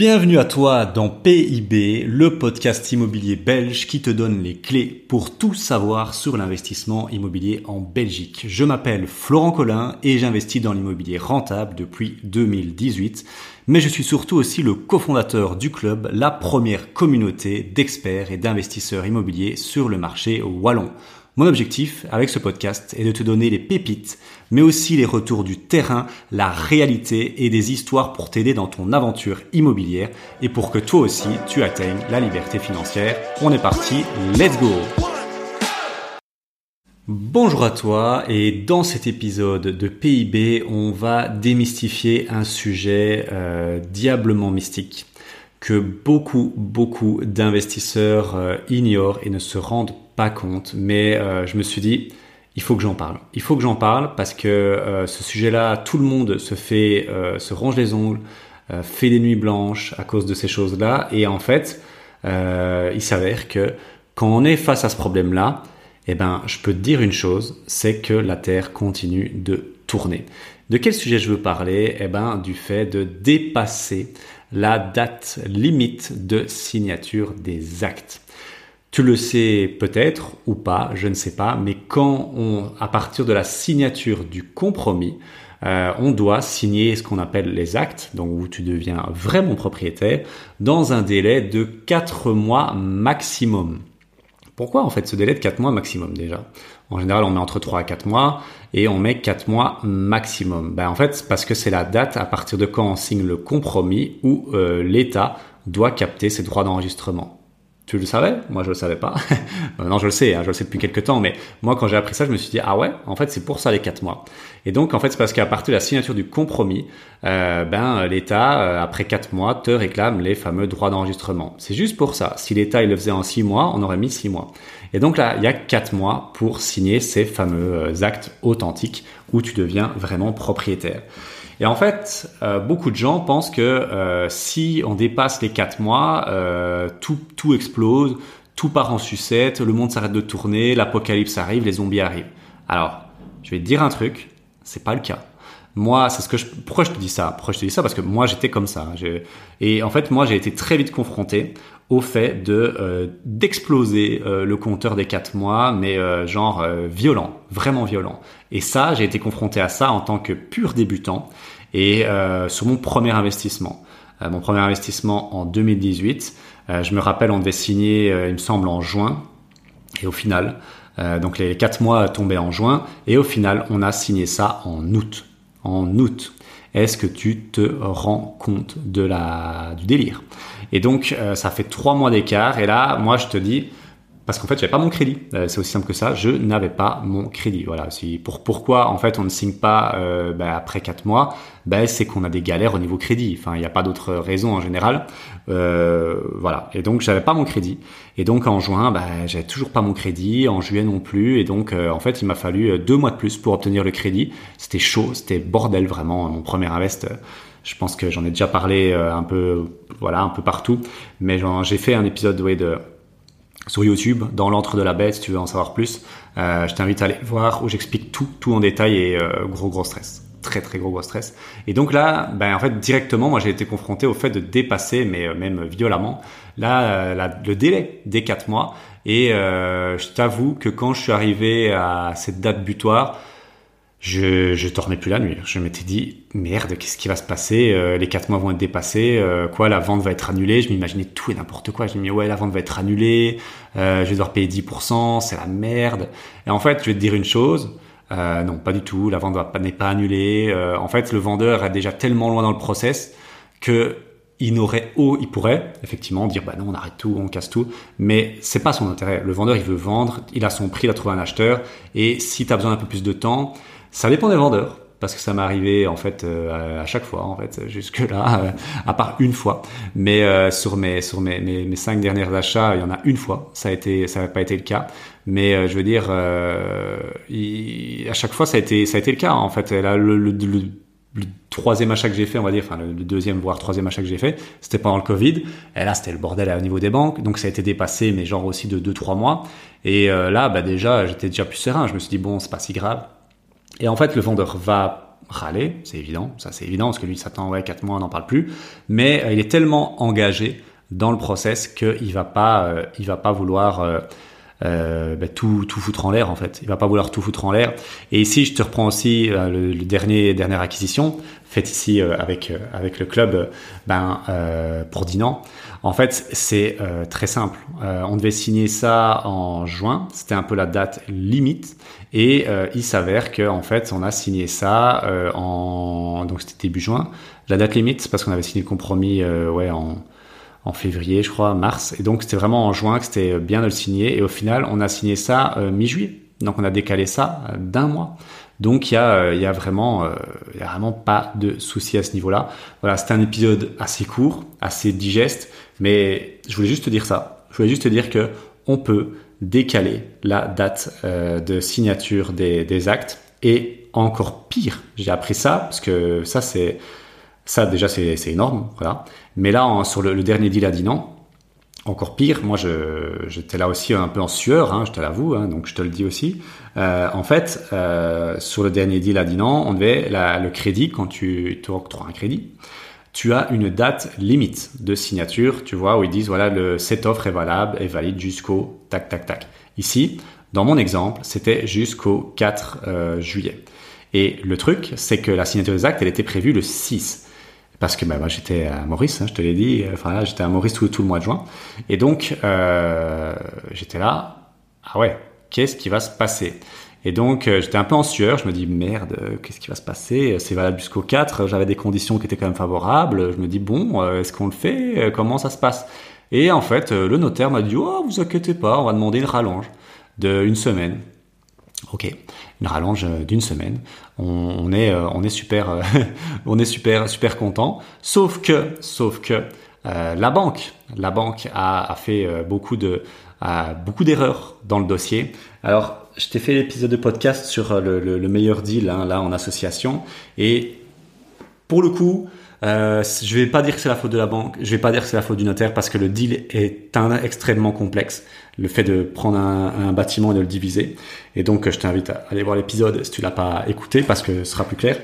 Bienvenue à toi dans PIB, le podcast immobilier belge qui te donne les clés pour tout savoir sur l'investissement immobilier en Belgique. Je m'appelle Florent Collin et j'investis dans l'immobilier rentable depuis 2018, mais je suis surtout aussi le cofondateur du club, la première communauté d'experts et d'investisseurs immobiliers sur le marché wallon. Mon objectif avec ce podcast est de te donner les pépites, mais aussi les retours du terrain, la réalité et des histoires pour t'aider dans ton aventure immobilière et pour que toi aussi tu atteignes la liberté financière. On est parti, let's go. Bonjour à toi et dans cet épisode de PIB, on va démystifier un sujet euh, diablement mystique que beaucoup, beaucoup d'investisseurs euh, ignorent et ne se rendent pas compte. Mais euh, je me suis dit, il faut que j'en parle. Il faut que j'en parle parce que euh, ce sujet-là, tout le monde se fait, se range les ongles, fait des nuits blanches à cause de ces choses-là. Et en fait, il s'avère que quand on est face à ce problème-là, eh ben, je peux te dire une chose, c'est que la Terre continue de tourner. De quel sujet je veux parler? Eh ben, du fait de dépasser la date limite de signature des actes. Tu le sais peut-être ou pas, je ne sais pas, mais quand on, à partir de la signature du compromis, euh, on doit signer ce qu'on appelle les actes, donc où tu deviens vraiment propriétaire, dans un délai de 4 mois maximum. Pourquoi en fait ce délai de 4 mois maximum déjà? En général, on met entre 3 à 4 mois et on met 4 mois maximum. Ben, en fait, parce que c'est la date à partir de quand on signe le compromis où euh, l'État doit capter ses droits d'enregistrement. Tu le savais? Moi, je le savais pas. Euh, non, je le sais, hein, je le sais depuis quelques temps, mais moi, quand j'ai appris ça, je me suis dit, ah ouais, en fait, c'est pour ça les quatre mois. Et donc, en fait, c'est parce qu'à partir de la signature du compromis, euh, ben, l'État, euh, après quatre mois, te réclame les fameux droits d'enregistrement. C'est juste pour ça. Si l'État, il le faisait en six mois, on aurait mis six mois. Et donc là, il y a quatre mois pour signer ces fameux actes authentiques où tu deviens vraiment propriétaire. Et en fait, euh, beaucoup de gens pensent que euh, si on dépasse les 4 mois, euh, tout, tout explose, tout part en sucette, le monde s'arrête de tourner, l'apocalypse arrive, les zombies arrivent. Alors, je vais te dire un truc, c'est pas le cas. Moi, c'est ce que je. Pourquoi je te dis ça? Pourquoi je te dis ça? Parce que moi, j'étais comme ça. Et en fait, moi, j'ai été très vite confronté au fait de euh, d'exploser euh, le compteur des 4 mois, mais euh, genre violent, vraiment violent. Et ça, j'ai été confronté à ça en tant que pur débutant et sur mon premier investissement. mon premier investissement en 2018, je me rappelle, on devait signer, il me semble, en juin. Et au final, donc les 4 mois tombaient en juin, et au final, on a signé ça en août. En août. Est-ce que tu te rends compte de la, du délire? Et donc, euh, ça fait trois mois d'écart. Et là, moi, je te dis, parce qu'en fait, j'avais pas mon crédit. Euh, c'est aussi simple que ça. Je n'avais pas mon crédit. Voilà. Pour pourquoi en fait on ne signe pas euh, bah, après quatre mois? Bah, c'est qu'on a des galères au niveau crédit. Enfin, il n'y a pas d'autre raison en général. Euh, voilà. Et donc j'avais pas mon crédit. Et donc en juin, bah, j'avais toujours pas mon crédit. En juillet non plus. Et donc en fait, il m'a fallu deux mois de plus pour obtenir le crédit. C'était chaud. C'était bordel vraiment. Mon premier invest. Je pense que j'en ai déjà parlé un peu, voilà, un peu partout. Mais j'ai fait un épisode ouais, de sur YouTube, dans l'entre de la bête, si tu veux en savoir plus. Euh, je t'invite à aller voir où j'explique tout, tout en détail et euh, gros gros stress. Très très gros gros stress. Et donc là, ben en fait directement, moi j'ai été confronté au fait de dépasser, mais euh, même violemment, là le délai des 4 mois. Et je t'avoue que quand je suis arrivé à cette date butoir, je, je dormais plus la nuit. Je m'étais dit, merde, qu'est-ce qui va se passer? Les quatre mois vont être dépassés. Quoi, la vente va être annulée. Je m'imaginais tout et n'importe quoi. Je me dis, ouais, la vente va être annulée. Euh, je vais devoir payer 10%. C'est la merde. Et en fait, je vais te dire une chose. non, pas du tout. La vente n'est pas annulée. en fait, le vendeur est déjà tellement loin dans le process que il n'aurait haut, il pourrait effectivement dire bah non, on arrête tout, on casse tout, mais c'est pas son intérêt. Le vendeur, il veut vendre, il a son prix, il a trouvé un acheteur, et si tu as besoin d'un peu plus de temps, ça dépend des vendeurs parce que ça m'est arrivé en fait euh, à chaque fois en fait jusque là euh, à part une fois. Mais euh, sur mes sur mes, mes, mes, cinq derniers achats il y en a une fois. Ça a été ça n'a pas été le cas. Mais je veux dire à chaque fois ça a été ça a été le cas en fait. Là le, le, le, troisième achat que j'ai fait on va dire enfin le, deuxième voire troisième achat que j'ai fait c'était pendant le Covid. Et là c'était le bordel au niveau des banques. Donc ça a été dépassé mais genre aussi de deux trois mois. Et là bah déjà j'étais déjà plus serein. Je me suis dit bon c'est pas si grave et en fait, le vendeur va râler, c'est évident, ça c'est évident, parce que lui s'attend, ouais, 4 mois, on n'en parle plus, mais il est tellement engagé dans le process qu'il pas, il va pas vouloir euh, bah, tout, tout foutre en l'air en fait. Il va pas vouloir tout foutre en l'air. Et ici, je te reprends aussi euh, le, dernier dernière acquisition faite ici euh, avec avec le club ben pour Dinan. En fait, c'est très simple. on devait signer ça en juin. C'était un peu la date limite. Et il s'avère que en fait, on a signé ça en donc c'était début juin. La date limite, c'est parce qu'on avait signé le compromis ouais en en février, je crois, mars. Et donc, c'était vraiment en juin que c'était bien de le signer. Et au final, on a signé ça euh, mi-juillet. Donc, on a décalé ça euh, d'un mois. Donc, il y a, euh, vraiment, y a vraiment pas de souci à ce niveau-là. Voilà, c'était un épisode assez court, assez digeste. Mais je voulais juste te dire ça. Je voulais juste te dire que on peut décaler la date de signature des actes. Et encore pire, j'ai appris ça parce que ça, c'est, ça déjà, c'est énorme. Voilà. Mais là, sur le, dernier deal à Dinan, encore pire, moi j'étais là aussi un peu en sueur, hein, je te l'avoue, hein, donc je te le dis aussi. Euh, en fait, euh, sur le dernier deal à Dinan, on devait le crédit, quand tu octroies un crédit, tu as une date limite de signature, tu vois, où ils disent voilà, le, cette offre est valable, est valide jusqu'au tac tac tac. Ici, dans mon exemple, c'était jusqu'au 4 euh, juillet. Et le truc, c'est que la signature des actes, elle était prévue le 6 parce que bah, moi j'étais à Maurice, hein, je te l'ai dit, enfin là j'étais à Maurice tout, le mois de juin, et donc euh, j'étais là, ah ouais, qu'est-ce qui va se passer? Et donc euh, j'étais un peu en sueur, je me dis merde, qu'est-ce qui va se passer? C'est valable jusqu'au 4, j'avais des conditions qui étaient quand même favorables, je me dis bon, euh, est-ce qu'on le fait? Comment ça se passe? Et en fait le notaire m'a dit oh vous inquiétez pas, on va demander une rallonge de une semaine. Ok, une rallonge d'une semaine. On, est, euh, on est super, euh, on est super, super content. Sauf que, sauf que euh, la banque, la banque a, fait beaucoup de, beaucoup d'erreurs dans le dossier. Alors, je t'ai fait l'épisode de podcast sur le, meilleur deal hein, là en association et pour le coup, euh, je vais pas dire que c'est la faute de la banque, je vais pas dire que c'est la faute du notaire parce que le deal est un, extrêmement complexe. Le fait de prendre un, bâtiment et de le diviser. Et donc, je t'invite à aller voir l'épisode si tu l'as pas écouté parce que ce sera plus clair.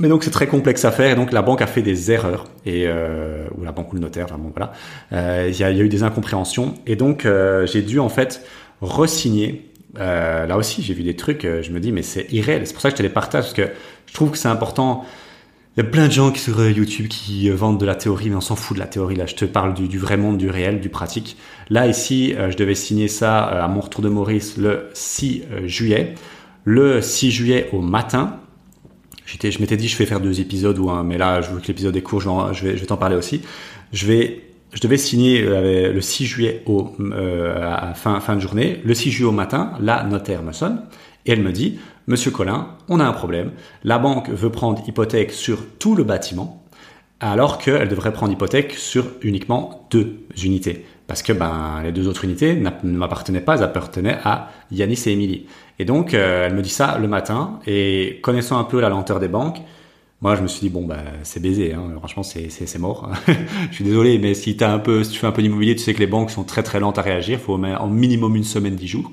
Mais donc c'est très complexe à faire et donc la banque a fait des erreurs et euh, ou la banque ou le notaire, bon voilà, euh, il y, a, y, a, eu des incompréhensions et donc euh, j'ai dû en fait resigner. Euh, là aussi j'ai vu des trucs, je me dis mais c'est irréel. C'est pour ça que je te les partage parce que je trouve que c'est important il y a plein de gens qui sur euh, YouTube qui euh, vendent de la théorie, mais on s'en fout de la théorie. Là, je te parle du, vrai monde, du réel, du pratique. Là, ici, euh, je devais signer ça à mon retour de Maurice le 6 juillet. Le 6 juillet au matin, je m'étais dit, je vais faire deux épisodes ou un, mais là, je veux que l'épisode est court, je vais, t'en parler aussi. Je devais signer le 6 juillet au, à fin, fin de journée. Le 6 juillet au matin, la notaire me sonne et elle me dit, Monsieur Colin, on a un problème. La banque veut prendre hypothèque sur tout le bâtiment, alors qu'elle devrait prendre hypothèque sur uniquement deux unités. Parce que ben, les deux autres unités ne m'appartenaient pas, elles appartenaient à Yanis et Émilie. Et donc, euh, elle me dit ça le matin, et connaissant un peu la lenteur des banques, moi, je me suis dit bon bah c'est baisé. Hein. Franchement, c'est c'est mort. je suis désolé, mais si t'as un peu, si tu fais un peu d'immobilier, tu sais que les banques sont très très lentes à réagir. Faut en minimum une semaine, dix jours.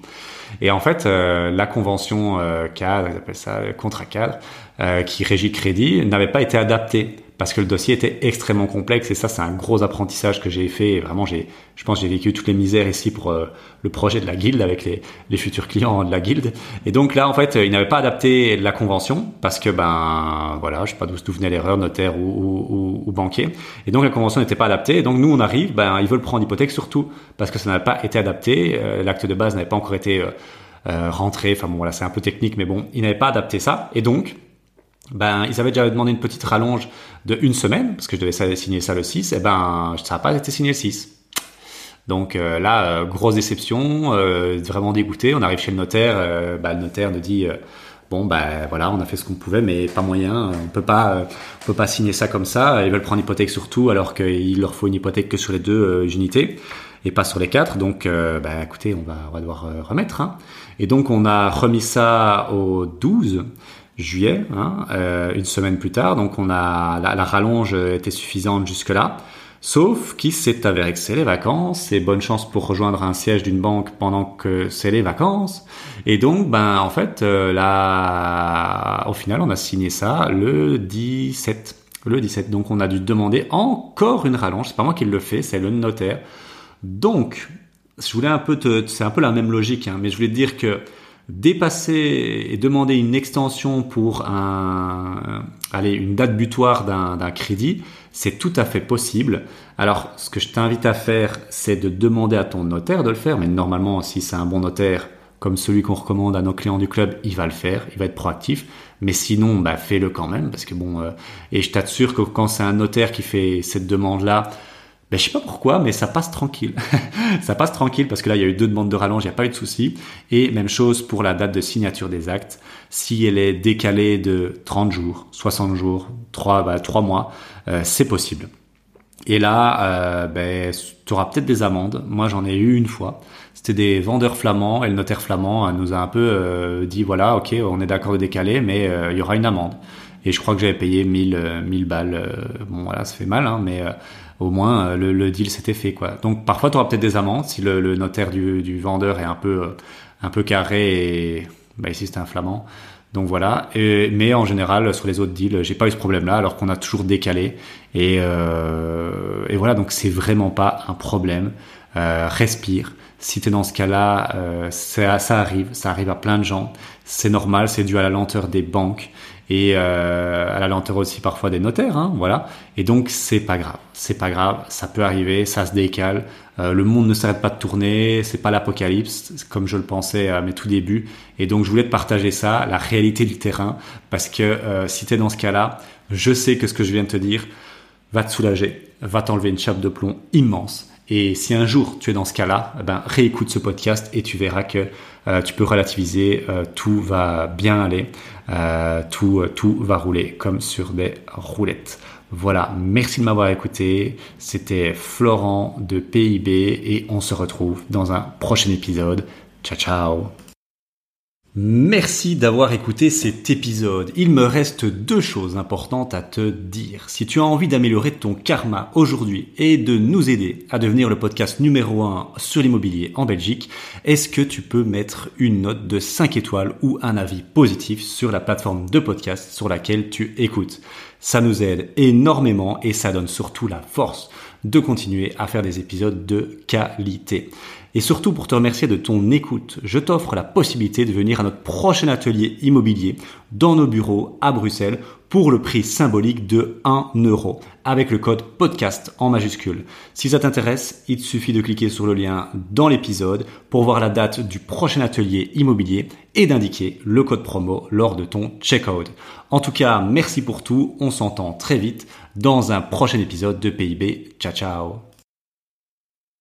Et en fait, euh, la convention euh, cadre, ils appellent ça contrat cadre, euh, qui régit le crédit, n'avait pas été adaptée parce que le dossier était extrêmement complexe et ça c'est un gros apprentissage que j'ai fait. Vraiment j'ai je pense j'ai vécu toutes les misères ici pour euh, le projet de la guilde avec les, futurs clients de la guilde. Et donc là en fait il n'avait pas adapté la convention parce que ben voilà je sais pas d'où venait l'erreur notaire ou, ou, ou, banquier. Et donc la convention n'était pas adaptée. Et donc nous on arrive ben ils veulent prendre hypothèque surtout parce que ça n'avait pas été adapté. Euh, l'acte de base n'avait pas encore été euh, rentré. Enfin bon voilà c'est un peu technique mais bon ils n'avaient pas adapté ça. Et donc ben, ils avaient déjà demandé une petite rallonge de une semaine, parce que je devais signer ça le 6, et ben, ça n'a pas été signé le 6. Donc euh, là, euh, grosse déception, euh, vraiment dégoûté. On arrive chez le notaire, bah, le notaire nous dit bon ben voilà, on a fait ce qu'on pouvait, mais pas moyen, on peut pas, on peut pas signer ça comme ça. Ils veulent prendre hypothèque sur tout, alors qu'il leur faut une hypothèque que sur les deux unités et pas sur les quatre. Donc bah, écoutez, on va, on va devoir remettre. Hein. Et donc on a remis ça au 12 juillet, hein, euh, une semaine plus tard. Donc on a la, rallonge était suffisante jusque là. Sauf qu'il s'est avéré que c'est les vacances et bonne chance pour rejoindre un siège d'une banque pendant que c'est les vacances. Et donc, ben, en fait, euh, là, au final, on a signé ça le 17. Le 17. Donc, on a dû demander encore une rallonge. C'est pas moi qui le fais, c'est le notaire. Donc, je voulais un peu te, c'est un peu la même logique, hein, mais je voulais te dire que dépasser et demander une extension pour un, une date butoir d'un crédit, c'est tout à fait possible. Alors, ce que je t'invite à faire, c'est de demander à ton notaire de le faire, mais normalement, si c'est un bon notaire, comme celui qu'on recommande à nos clients du club, il va le faire, il va être proactif. Mais sinon, bah, fais-le quand même, parce que bon, euh, et je t'assure que quand c'est un notaire qui fait cette demande-là, ben, je sais pas pourquoi, mais ça passe tranquille. ça passe tranquille parce que là, il y a eu deux demandes de rallonge, il n'y a pas eu de souci. Et même chose pour la date de signature des actes. Si elle est décalée de 30 jours, 60 jours, 3, bah, 3 mois, euh, c'est possible. Et là, euh, ben, tu auras peut-être des amendes. Moi, j'en ai eu une fois. C'était des vendeurs flamands et le notaire flamand nous a un peu euh, dit, voilà, ok, on est d'accord de décaler, mais euh, il y aura une amende. Et je crois que j'avais payé 1000, 1000 balles. bon, voilà, ça fait mal, hein, mais au moins euh, le, deal s'était fait quoi. Donc parfois tu auras peut-être des amendes si le, notaire du, vendeur est un peu euh, un peu carré et bah ici c'était un flamand. Donc voilà, mais en général sur les autres deals, j'ai pas eu ce problème-là, alors qu'on a toujours décalé. Et, euh, et voilà, donc c'est vraiment pas un problème. respire. Si tu dans ce cas-là, ça, ça arrive, ça arrive à plein de gens. C'est normal, c'est dû à la lenteur des banques et euh, à la lenteur aussi parfois des notaires, hein, voilà. Et donc c'est pas grave, c'est pas grave, ça peut arriver, ça se décale. Euh, le monde ne s'arrête pas de tourner, c'est pas l'apocalypse comme je le pensais à mes tout débuts. Et donc je voulais te partager ça, la réalité du terrain, parce que euh, si t'es dans ce cas-là, je sais que ce que je viens de te dire va te soulager, va t'enlever une chape de plomb immense. Et si un jour tu es dans ce cas-là, eh ben réécoute ce podcast et tu verras que euh, tu peux relativiser, euh, tout va bien aller, euh, tout, tout va rouler comme sur des roulettes. Voilà, merci de m'avoir écouté. C'était Florent de PIB et on se retrouve dans un prochain épisode. Ciao ciao Merci d'avoir écouté cet épisode. Il me reste deux choses importantes à te dire. Si tu as envie d'améliorer ton karma aujourd'hui et de nous aider à devenir le podcast numéro 1 sur l'immobilier en Belgique, est-ce que tu peux mettre une note de 5 étoiles ou un avis positif sur la plateforme de podcast sur laquelle tu écoutes? Ça nous aide énormément et ça donne surtout la force de continuer à faire des épisodes de qualité. Et surtout pour te remercier de ton écoute, je t'offre la possibilité de venir à notre prochain atelier immobilier dans nos bureaux à Bruxelles pour le prix symbolique de 1 euro avec le code podcast en majuscule. Si ça t'intéresse, il te suffit de cliquer sur le lien dans l'épisode pour voir la date du prochain atelier immobilier et d'indiquer le code promo lors de ton checkout. En tout cas, merci pour tout. On s'entend très vite dans un prochain épisode de PIB. Ciao ciao